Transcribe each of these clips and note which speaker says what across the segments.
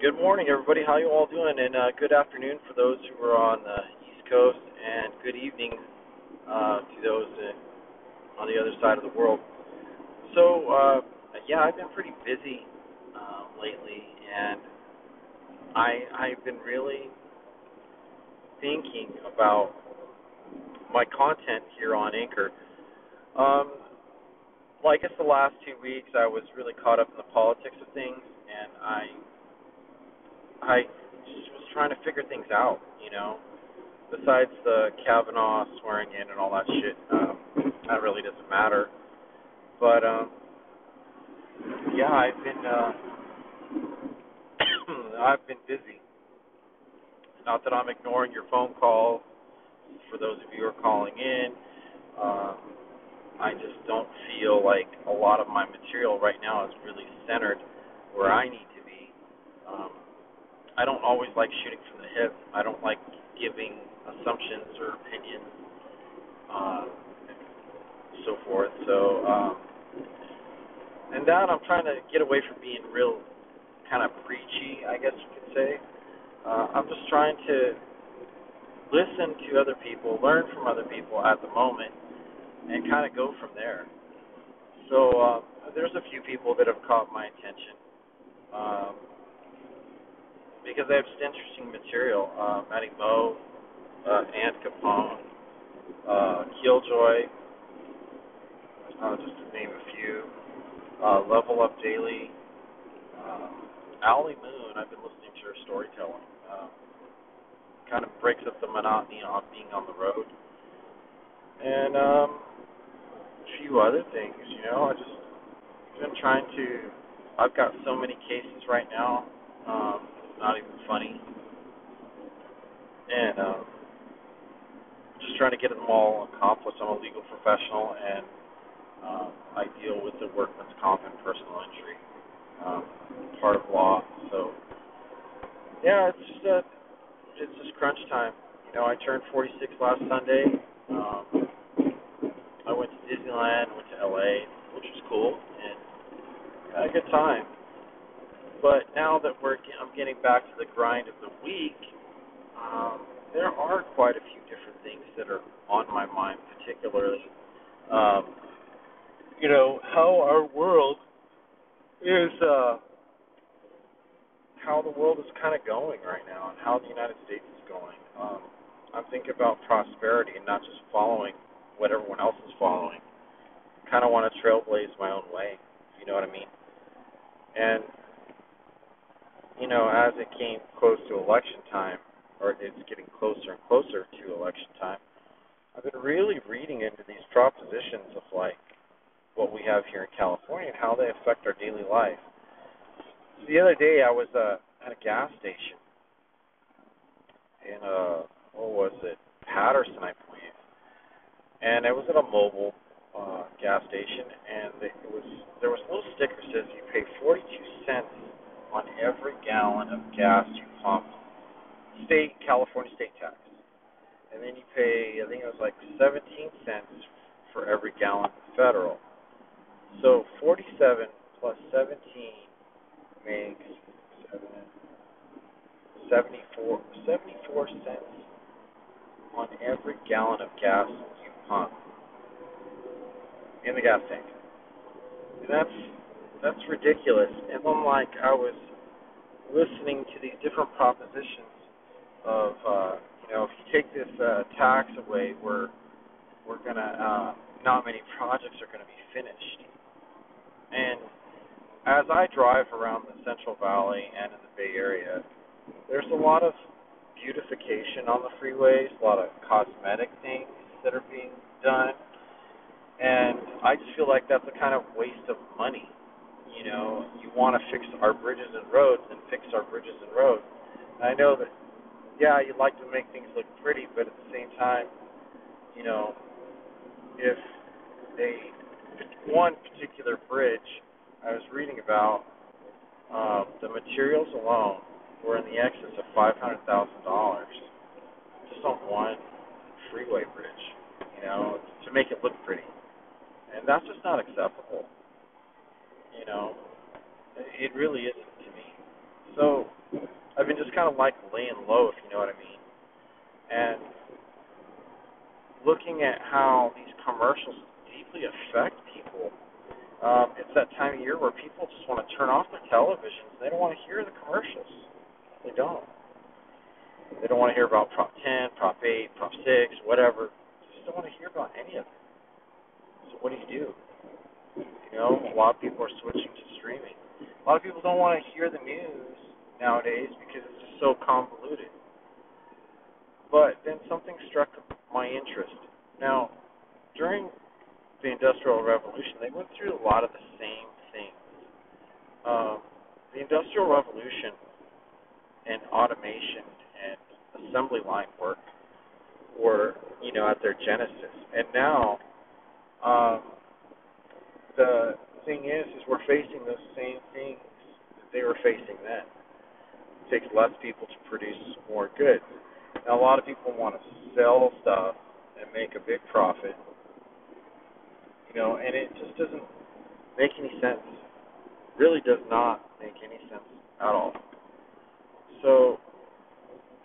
Speaker 1: Good morning, everybody. How you all doing? And uh, good afternoon for those who are on the East Coast, and good evening uh, to those uh, on the other side of the world. So, uh, yeah, I've been pretty busy uh, lately, and I I've been really thinking about my content here on Anchor. Um, well, I guess the last two weeks I was really caught up in the politics of things, and I I just was trying to figure things out, you know. Besides the Kavanaugh swearing in and all that shit, um, that really doesn't matter. But um, yeah, I've been uh, I've been busy. Not that I'm ignoring your phone calls. For those of you who are calling in, um, I just don't feel like a lot of my material right now is really centered where I need to be. Um, I don't always like shooting from the hip. I don't like giving assumptions or opinions, uh, so forth. So, um, and that I'm trying to get away from being real kind of preachy, I guess you could say. Uh, I'm just trying to listen to other people, learn from other people at the moment, and kind of go from there. So uh, there's a few people that have caught my attention. Um, because they have just interesting material. Uh, Matty Moe, uh, Ant Capone, uh, Killjoy, uh, just to name a few. Uh, Level Up Daily, uh, Allie Moon. I've been listening to her storytelling. Uh, kind of breaks up the monotony of being on the road, and um, a few other things. You know, I just been trying to. I've got so many cases right now. Um, not even funny. And um, just trying to get them all accomplished. I'm a legal professional, and um, I deal with the workman's comp and personal injury um, part of law. So yeah, it's just a, it's just crunch time. You know, I turned 46 last Sunday. Um, I went to Disneyland, went to LA, which was cool, and had a good time. But now that we're I'm getting back to the grind of the week, um, there are quite a few different things that are on my mind, particularly, um, you know, how our world is, uh, how the world is kind of going right now, and how the United States is going. Um, I'm thinking about prosperity and not just following what everyone else is following. Kind of want to trailblaze my own way, if you know what I mean. And you know, as it came close to election time, or it's getting closer and closer to election time, I've been really reading into these propositions of like what we have here in California and how they affect our daily life. The other day, I was uh, at a gas station in uh, what was it, Patterson, I believe, and it was at a Mobil uh, gas station, and it was there was a little sticker that says you pay 42 cents on every gallon of gas you pump, state California state tax, and then you pay I think it was like 17 cents for every gallon federal. So 47 plus 17 makes 74 74 cents on every gallon of gas you pump in the gas tank. And that's that's ridiculous. And then like I was listening to these different propositions of uh, you know if you take this uh, tax away, we're we're gonna uh, not many projects are gonna be finished. And as I drive around the Central Valley and in the Bay Area, there's a lot of beautification on the freeways, a lot of cosmetic things that are being done. And I just feel like that's a kind of waste of money you know, you want to fix our bridges and roads and fix our bridges and roads. And I know that, yeah, you'd like to make things look pretty, but at the same time, you know, if a one particular bridge I was reading about, um, the materials alone were in the excess of five hundred thousand dollars just on one freeway bridge, you know, to make it look pretty. And that's just not acceptable. Know, it really isn't to me. So I've been just kind of like laying low, if you know what I mean, and looking at how these commercials deeply affect people. Um, it's that time of year where people just want to turn off their televisions. They don't want to hear the commercials. They don't. They don't want to hear about Prop 10, Prop 8, Prop 6, whatever. They just don't want to hear about any of it. So what do you do? You know, a lot of people are switching to streaming. A lot of people don't want to hear the news nowadays because it's just so convoluted. But then something struck my interest. Now, during the Industrial Revolution, they went through a lot of the same things. Um, the Industrial Revolution and automation and assembly line work were, you know, at their genesis. And now, um, the thing is, is we're facing those same things that they were facing then. It takes less people to produce more goods. Now, a lot of people want to sell stuff and make a big profit, you know, and it just doesn't make any sense. Really does not make any sense at all. So,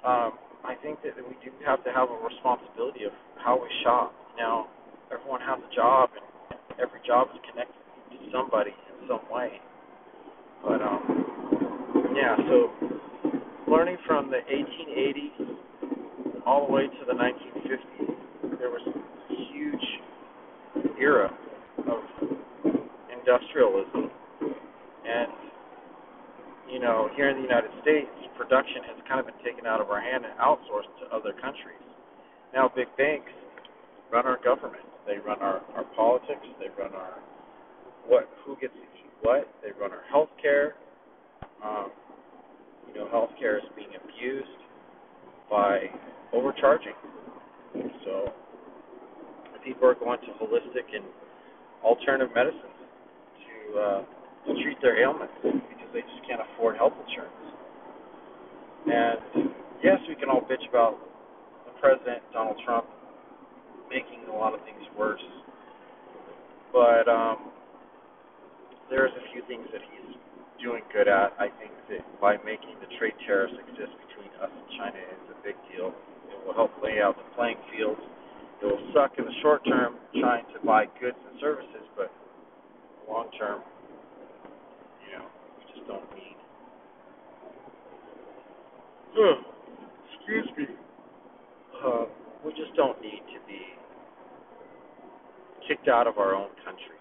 Speaker 1: um, I think that we do have to have a responsibility of how we shop. Now, everyone has a job, and every job is connected to somebody in some way. But um, yeah, so learning from the 1880s all the way to the 1950s, there was a huge era of industrialism. And, you know, here in the United States, production has kind of been taken out of our hand and outsourced to other countries. Now, big banks run our government. They run our, our politics. They run our what who gets to eat what. They run our health care. Um, you know, health care is being abused by overcharging. So people are going to holistic and alternative medicines to uh, to treat their ailments because they just can't afford health insurance. And yes, we can all bitch about the president Donald Trump making a lot of things worse, but um, there's a few things that he's doing good at. I think that by making the trade tariffs exist between us and China is a big deal It will help lay out the playing field. It will suck in the short term trying to buy goods and services, but long term, you know, we just don't need. excuse me. Uh, we just don't need to be kicked out of our own country.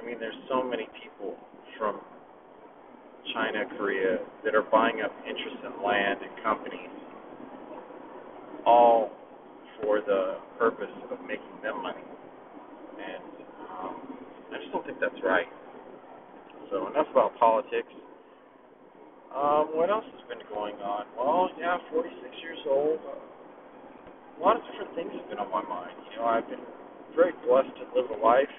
Speaker 1: I mean, there's so many people from China, Korea that are buying up interest in land and companies all for the purpose of making them money. And um, I just don't think that's right. So enough about politics. Um, what else has been going on? Well, yeah, 46 years old. A lot of different things have been on my mind. You know, I've been very blessed to live a life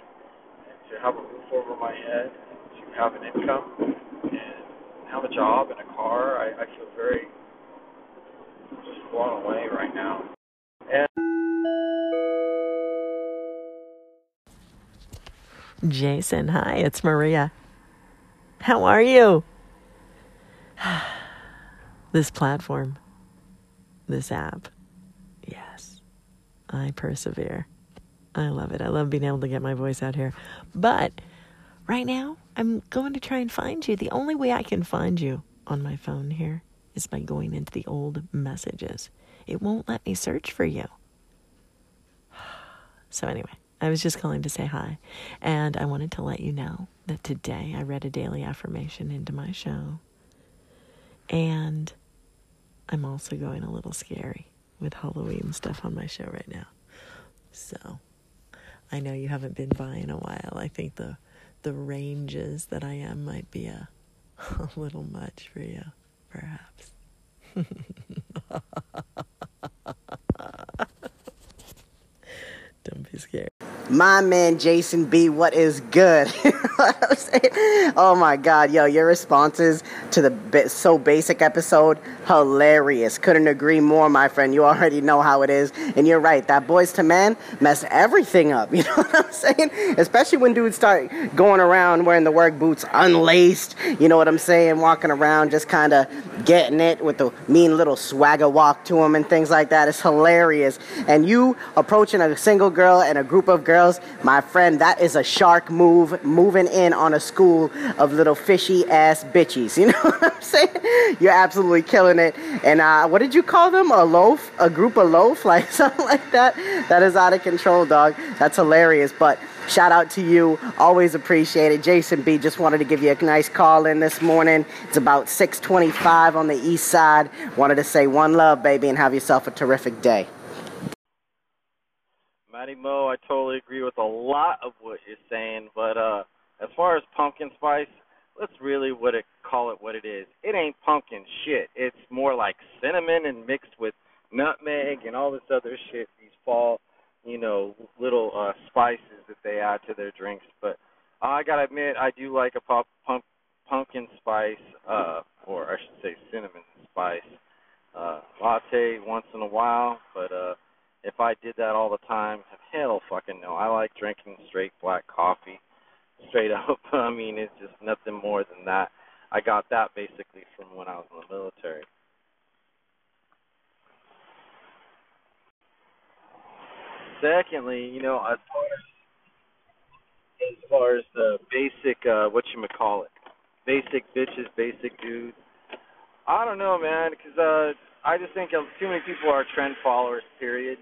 Speaker 1: and to have a roof over my head, to have an income, and have a job and a car. I, I feel very just blown away right now. And
Speaker 2: Jason, hi, it's Maria. How are you? this platform, this app, yes, I persevere. I love it. I love being able to get my voice out here. But right now, I'm going to try and find you. The only way I can find you on my phone here is by going into the old messages. It won't let me search for you. So, anyway, I was just calling to say hi. And I wanted to let you know that today I read a daily affirmation into my show. And I'm also going a little scary with Halloween stuff on my show right now. So, I know you haven't been by in a while. I think the the ranges that I am might be a, a little much for you perhaps. Don't be scared.
Speaker 3: My man Jason B, what is good? Oh my God, yo, your responses to the so basic episode, hilarious. Couldn't agree more, my friend. You already know how it is. And you're right, that Boyz II Men mess everything up. You know what I'm saying? Especially when dudes start going around wearing the work boots unlaced. You know what I'm saying? Walking around just kind of getting it with the mean little swagger walk to them and things like that. It's hilarious. And you approaching a single girl and a group of girls, my friend, that is a shark move, moving in on a school of little fishy ass bitches. You know what I'm saying? You're absolutely killing it. And uh, what did you call them? A loaf? A group of loaf? Like something like that? That is out of control, dog. That's hilarious. But shout out to you. Always appreciate it. Jason B just wanted to give you a nice call in this morning. It's about 625 on the east side. Wanted to say one love, baby, and have yourself a terrific day.
Speaker 1: Matty Mo, I totally agree with a lot of what you're saying, but uh, as far as pumpkin spice, let's really what it call it what it is. It ain't pumpkin shit. It's more like cinnamon and mixed with nutmeg and all this other shit. These fall, you know, little uh, spices that they add to their drinks. But I gotta admit, I do like a pop, pump, pumpkin spice, uh, or I should say cinnamon spice uh, latte once in a while. But uh, if I did that all the time, hell fucking no. I like drinking straight black coffee, straight up. I mean, it's just nothing more than that. I got that basically from when I was in the military. Secondly, you know, as far as as far as the basic uh what you call it, basic bitches, basic dudes. I don't know, man, because uh, I just think too many people are trend followers. Period.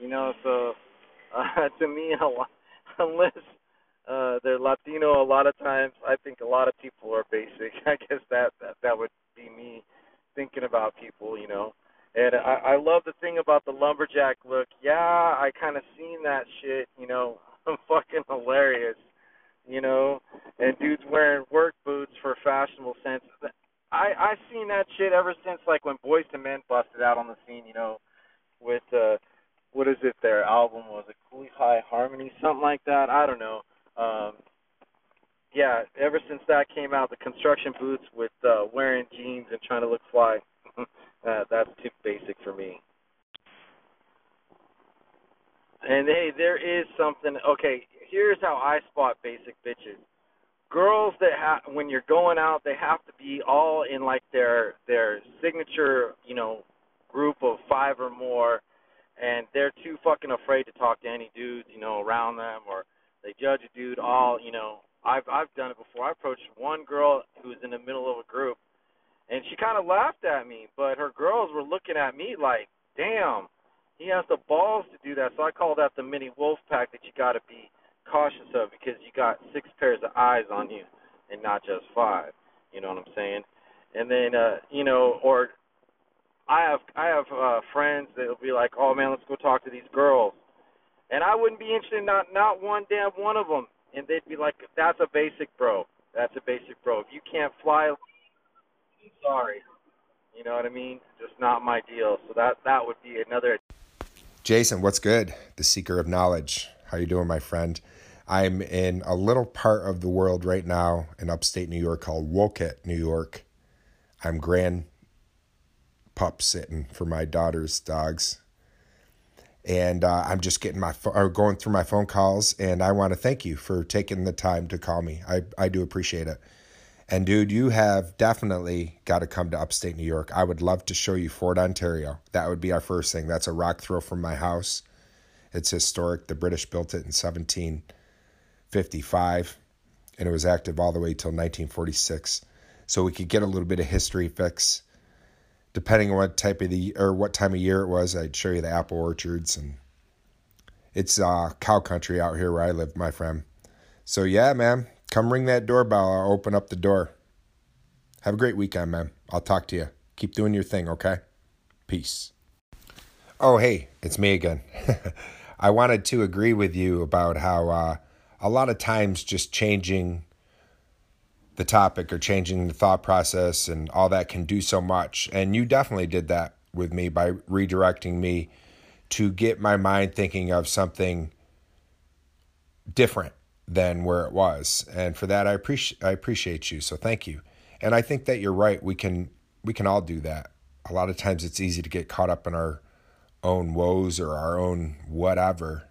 Speaker 1: You know, so uh, to me, a lot, unless uh, they're Latino, a lot of times I think a lot of people are basic. I guess that that that would be me thinking about people, you know. And I, I love the thing about the lumberjack look. Yeah, I kind of seen that shit, you know. I'm fucking hilarious, you know. And dudes wearing work boots for fashionable sense. I I seen that shit ever since like when Boyz II Men busted out on the scene, you know, with uh what is it? Their album was it Cooley High Harmony, something like that. I don't know. Um, yeah, ever since that came out, the construction boots with uh, wearing jeans and trying to look fly, uh, that's too basic for me. And hey, there is something. Okay, here's how I spot basic bitches. Girls that have, when you're going out, they have to be all in like their their signature, you know, group of five or more and they're too fucking afraid to talk to any dudes, you know, around them, or they judge a dude all, you know. I've I've done it before. I approached one girl who was in the middle of a group, and she kind of laughed at me, but her girls were looking at me like, "Damn, he has the balls to do that." So I call that the mini wolf pack that you got to be cautious of because you got six pairs of eyes on you and not just five. You know what I'm saying? And then uh, you know, or I have I have uh, friends that will be like, "Oh man, let's go talk to these girls," and I wouldn't be interested in not not one damn one of them, and they'd be like, "That's a basic bro. That's a basic bro. If you can't fly, sorry. You know what I mean? Just not my deal. So that that would be another.
Speaker 4: Jason, what's good? The seeker of knowledge. How you doing, my friend? I'm in a little part of the world right now in upstate New York called Wolcott, New York. I'm grand pup sitting for my daughter's dogs. And uh, I'm just getting my or going through my phone calls, and I want to thank you for taking the time to call me. I, I do appreciate it. And dude, you have definitely got to come to upstate New York. I would love to show you Fort Ontario. That would be our first thing. That's a rock throw from my house. It's historic. The British built it in 1755, and it was active all the way till 1946. So we could get a little bit of history fix depending on what type of the or what time of year it was, I'd show you the apple orchards and it's uh, cow country out here where I live, my friend. So yeah, man, come ring that doorbell. I'll open up the door. Have a great weekend, man. I'll talk to you. Keep doing your thing, okay? Peace. Oh, hey, it's me again. I wanted to agree with you about how uh, a lot of times just changing the topic or changing the thought process and all that can do so much. And you definitely did that with me by redirecting me to get my mind thinking of something different than where it was. And for that I appreciate I appreciate you. So thank you. And I think that you're right. We can we can all do that. A lot of times it's easy to get caught up in our own woes or our own whatever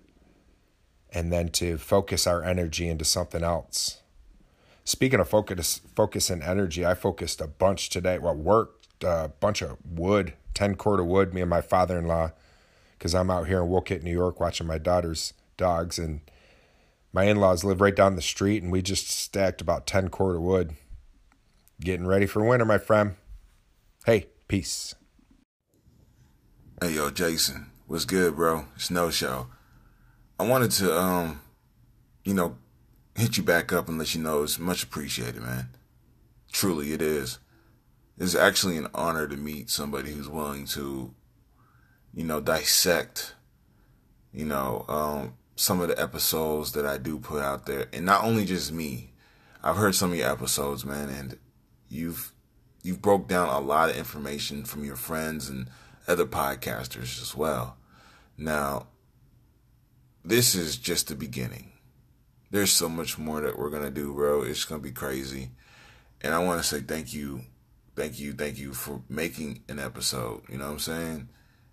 Speaker 4: and then to focus our energy into something else. Speaking of focus, focus and energy, I focused a bunch today. Well, worked a bunch of wood, 10 cord of wood, me and my father in law, because I'm out here in Wolcott, New York, watching my daughter's dogs. And my in laws live right down the street, and we just stacked about 10 cord of wood. Getting ready for winter, my friend. Hey, peace.
Speaker 5: Hey, yo, Jason. What's good, bro? Snow Show. I wanted to, um, you know, hit you back up and let you know it's much appreciated, man. Truly, it is. It's actually an honor to meet somebody who's willing to, you know, dissect, you know, um, some of the episodes that I do put out there, and not only just me. I've heard some of your episodes, man, and you've you've broke down a lot of information from your friends and other podcasters as well. Now, this is just the beginning. There's so much more that we're gonna do, bro. It's gonna be crazy. And I wanna say thank you, thank you, thank you for making an episode. You know what I'm saying?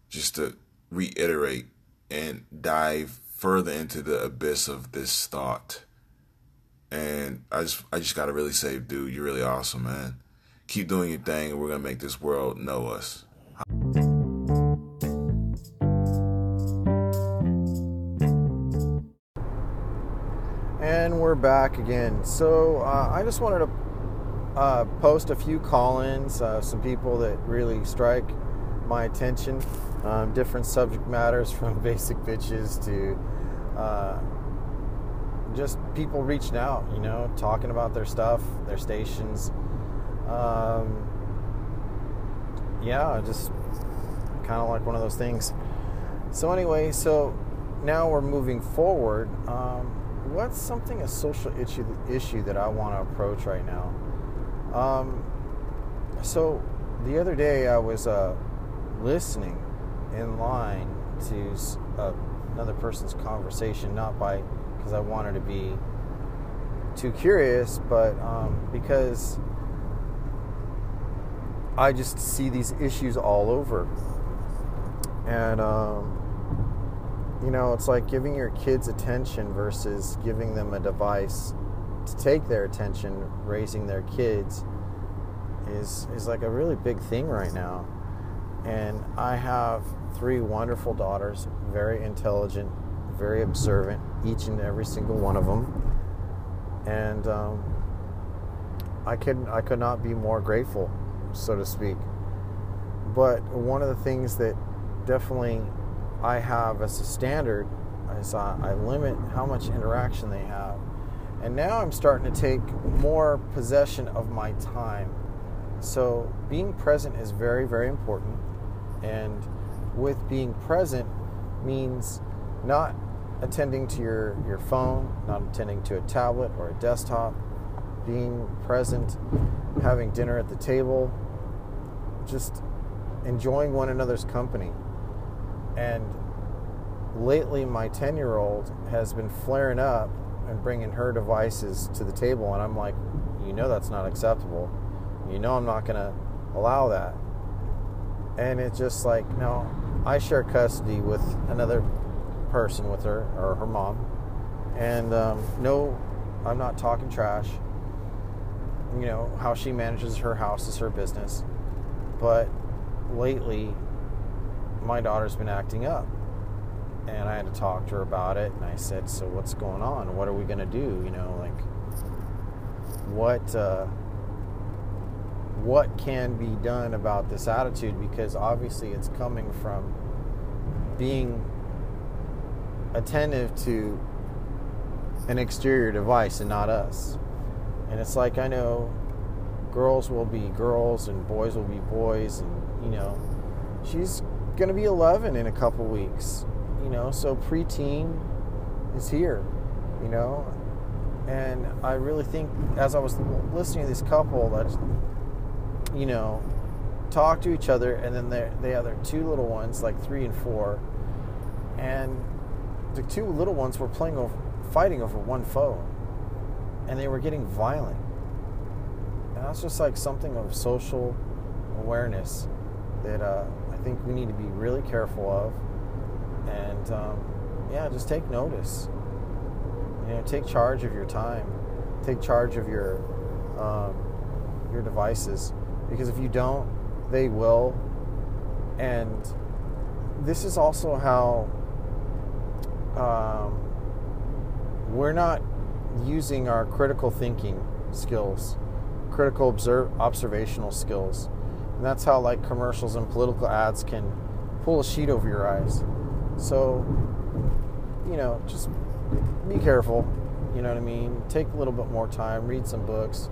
Speaker 5: Just to reiterate and dive further into the abyss of this thought. And I just I just gotta really say, dude, you're really awesome, man. Keep doing your thing and we're gonna make this world know us.
Speaker 6: And we're back again. So uh, I just wanted to uh, post a few call-ins, uh, some people that really strike my attention, um, different subject matters from basic bitches to uh, just people reaching out, you know, talking about their stuff, their stations. Um, yeah, just kind of like one of those things. So anyway, so now we're moving forward. Um, what's something a social issue issue that I want to approach right now? Um, so the other day I was uh, listening in line to uh, another person's conversation, not by because I wanted to be too curious, but um, because I just see these issues all over. And, um, you know, it's like giving your kids attention versus giving them a device to take their attention, raising their kids is, is like a really big thing right now. And I have three wonderful daughters, very intelligent, very observant, each and every single one of them. And um, I could I could not be more grateful so to speak. But one of the things that definitely I have as a standard is I limit how much interaction they have. And now I'm starting to take more possession of my time. So being present is very, very important. And with being present means not attending to your, your phone, not attending to a tablet or a desktop, being present, having dinner at the table, just enjoying one another's company. And lately, my 10 year old has been flaring up and bringing her devices to the table. And I'm like, you know, that's not acceptable. You know, I'm not going to allow that. And it's just like, no, I share custody with another person with her or her mom. And um, no, I'm not talking trash. You know, how she manages her house is her business. But lately, my daughter's been acting up. And I had to talk to her about it. And I said, So what's going on? What are we going to do? You know, like, what. Uh, what can be done about this attitude because obviously it's coming from being attentive to an exterior device and not us. And it's like I know girls will be girls and boys will be boys and you know she's going to be 11 in a couple weeks you know so preteen is here you know and i really think as i was listening to this couple that you know talk to each other and then they have their two little ones like three and four and the two little ones were playing over fighting over one phone and they were getting violent. And that's just like something of social awareness that uh, think we need to be really careful of. And um, yeah, just take notice. You know, take charge of your time. Take charge of your um, your devices because if you don't, they will. And this is also how um, we're not using our critical thinking skills, critical observe, observational skills. And that's how like commercials and political ads can pull a sheet over your eyes. So, you know, just be careful. You know what I mean? Take a little bit more time, read some books,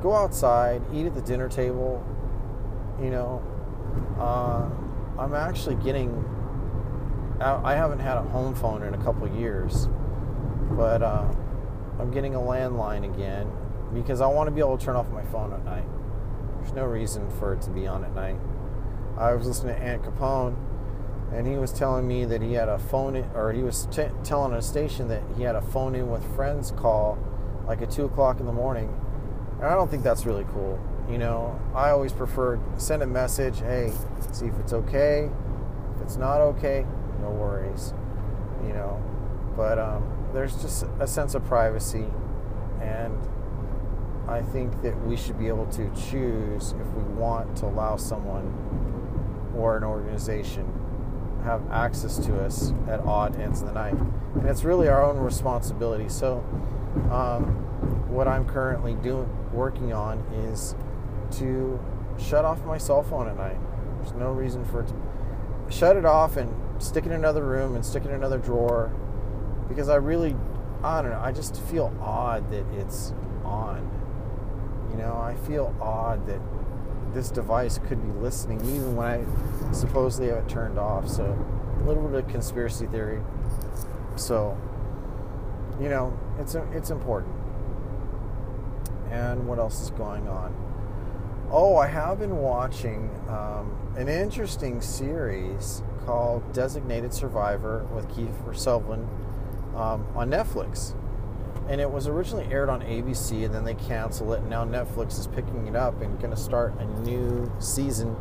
Speaker 6: go outside, eat at the dinner table. You know, uh, I'm actually getting. I haven't had a home phone in a couple years, but uh, I'm getting a landline again because I want to be able to turn off my phone at night. There's no reason for it to be on at night. I was listening to Ant Capone, and he was telling me that he had a phone, in, or he was t- telling a station that he had a phone in with friends call, like at two o'clock in the morning. And I don't think that's really cool. You know, I always prefer send a message, hey, see if it's okay. If it's not okay, no worries. You know, but um, there's just a sense of privacy, and I think that we should be able to choose if we want to allow someone or an organization have access to us at odd ends of the night. And it's really our own responsibility. So, um, what I'm currently doing, working on, is to shut off my cell phone at night. There's no reason for it to shut it off and stick it in another room and stick it in another drawer because I really, I don't know, I just feel odd that it's on. You know, I feel odd that this device could be listening even when I supposedly have it turned off. So, a little bit of conspiracy theory. So, you know, it's it's important. And what else is going on? Oh, I have been watching um, an interesting series called Designated Survivor with Kiefer Sutherland um, on Netflix. And it was originally aired on ABC, and then they canceled it. And now Netflix is picking it up and going to start a new season.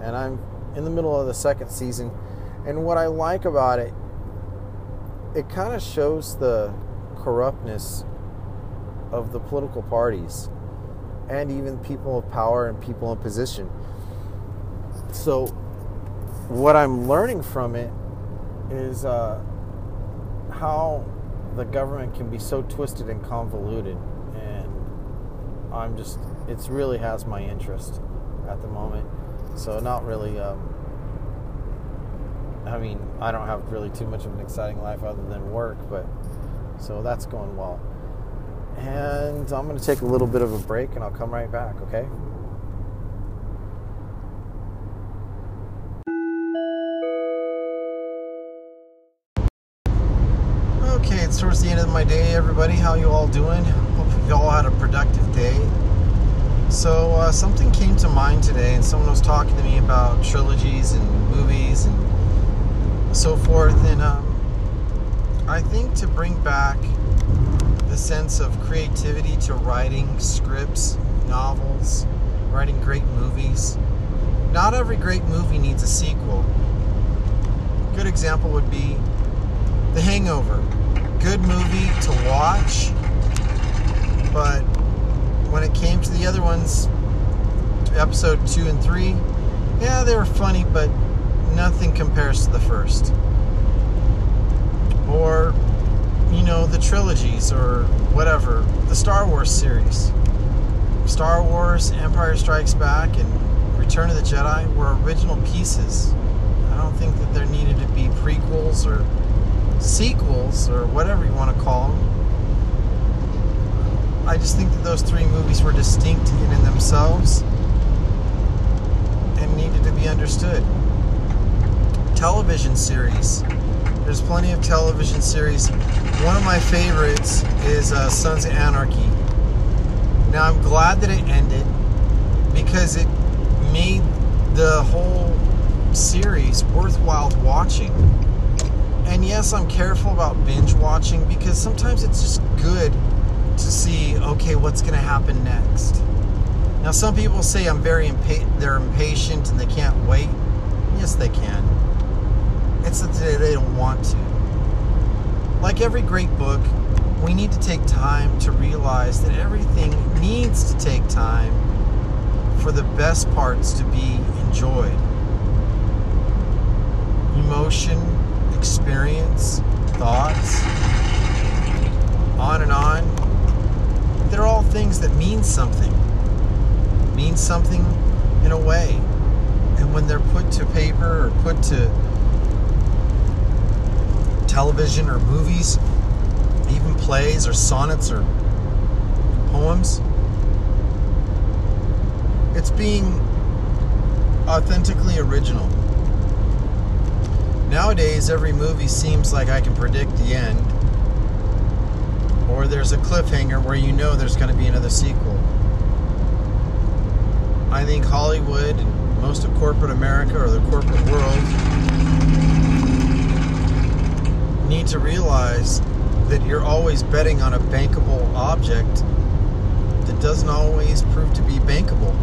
Speaker 6: And I'm in the middle of the second season. And what I like about it, it kind of shows the corruptness of the political parties and even people of power and people in position. So, what I'm learning from it is uh, how the government can be so twisted and convoluted, and I'm just, it's really has my interest at the moment. So, not really. Um, I mean, I don't have really too much of an exciting life other than work, but so that's going well. And I'm going to take a little bit of a break and I'll come right back, okay? Okay, everybody. How you all doing? Hope you all had a productive day. So, uh, something came to mind today, and someone was talking to me about trilogies and movies and so forth. And um, I think to bring back the sense of creativity to writing scripts, novels, writing great movies. Not every great movie needs a sequel. A good example would be The Hangover. Good movie to watch, but when it came to the other ones, episode two and three, yeah, they were funny, but nothing compares to the first. Or you know, the trilogies or whatever, the Star Wars series. Star Wars, Empire Strikes Back, and Return of the Jedi were original pieces. I don't think that there needed to be prequels or sequels or whatever you want to call them. I just think that those three movies were distinct in, in themselves and needed to be understood. Television series there's plenty of television series. One of my favorites is uh, Sons of Anarchy. Now I'm glad that it ended because it made the whole series worthwhile watching. And yes, I'm careful about binge watching because sometimes it's just good to see, okay, what's going to happen next. Now, some people say I'm very impa- they're impatient and they can't wait. Yes, they can. It's that they they don't want to. Like every great book, we need to take time to realize that everything needs to take time for the best parts to be enjoyed. Emotion, experience, thoughts, on and on. They're all things that mean something. Mean something in a way. And when they're put to paper or put to television or movies, even plays or sonnets or poems, it's being authentically original. Nowadays, every movie seems like I can predict the end, or there's a cliffhanger where you know there's going to be another sequel. I think Hollywood and most of corporate America or the corporate world need to realize that you're always betting on a bankable object that doesn't always prove to be bankable.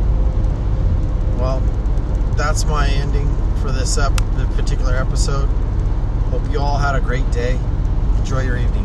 Speaker 6: Well, that's my ending for this ep- the particular episode. Hope you all had a great day. Enjoy your evening.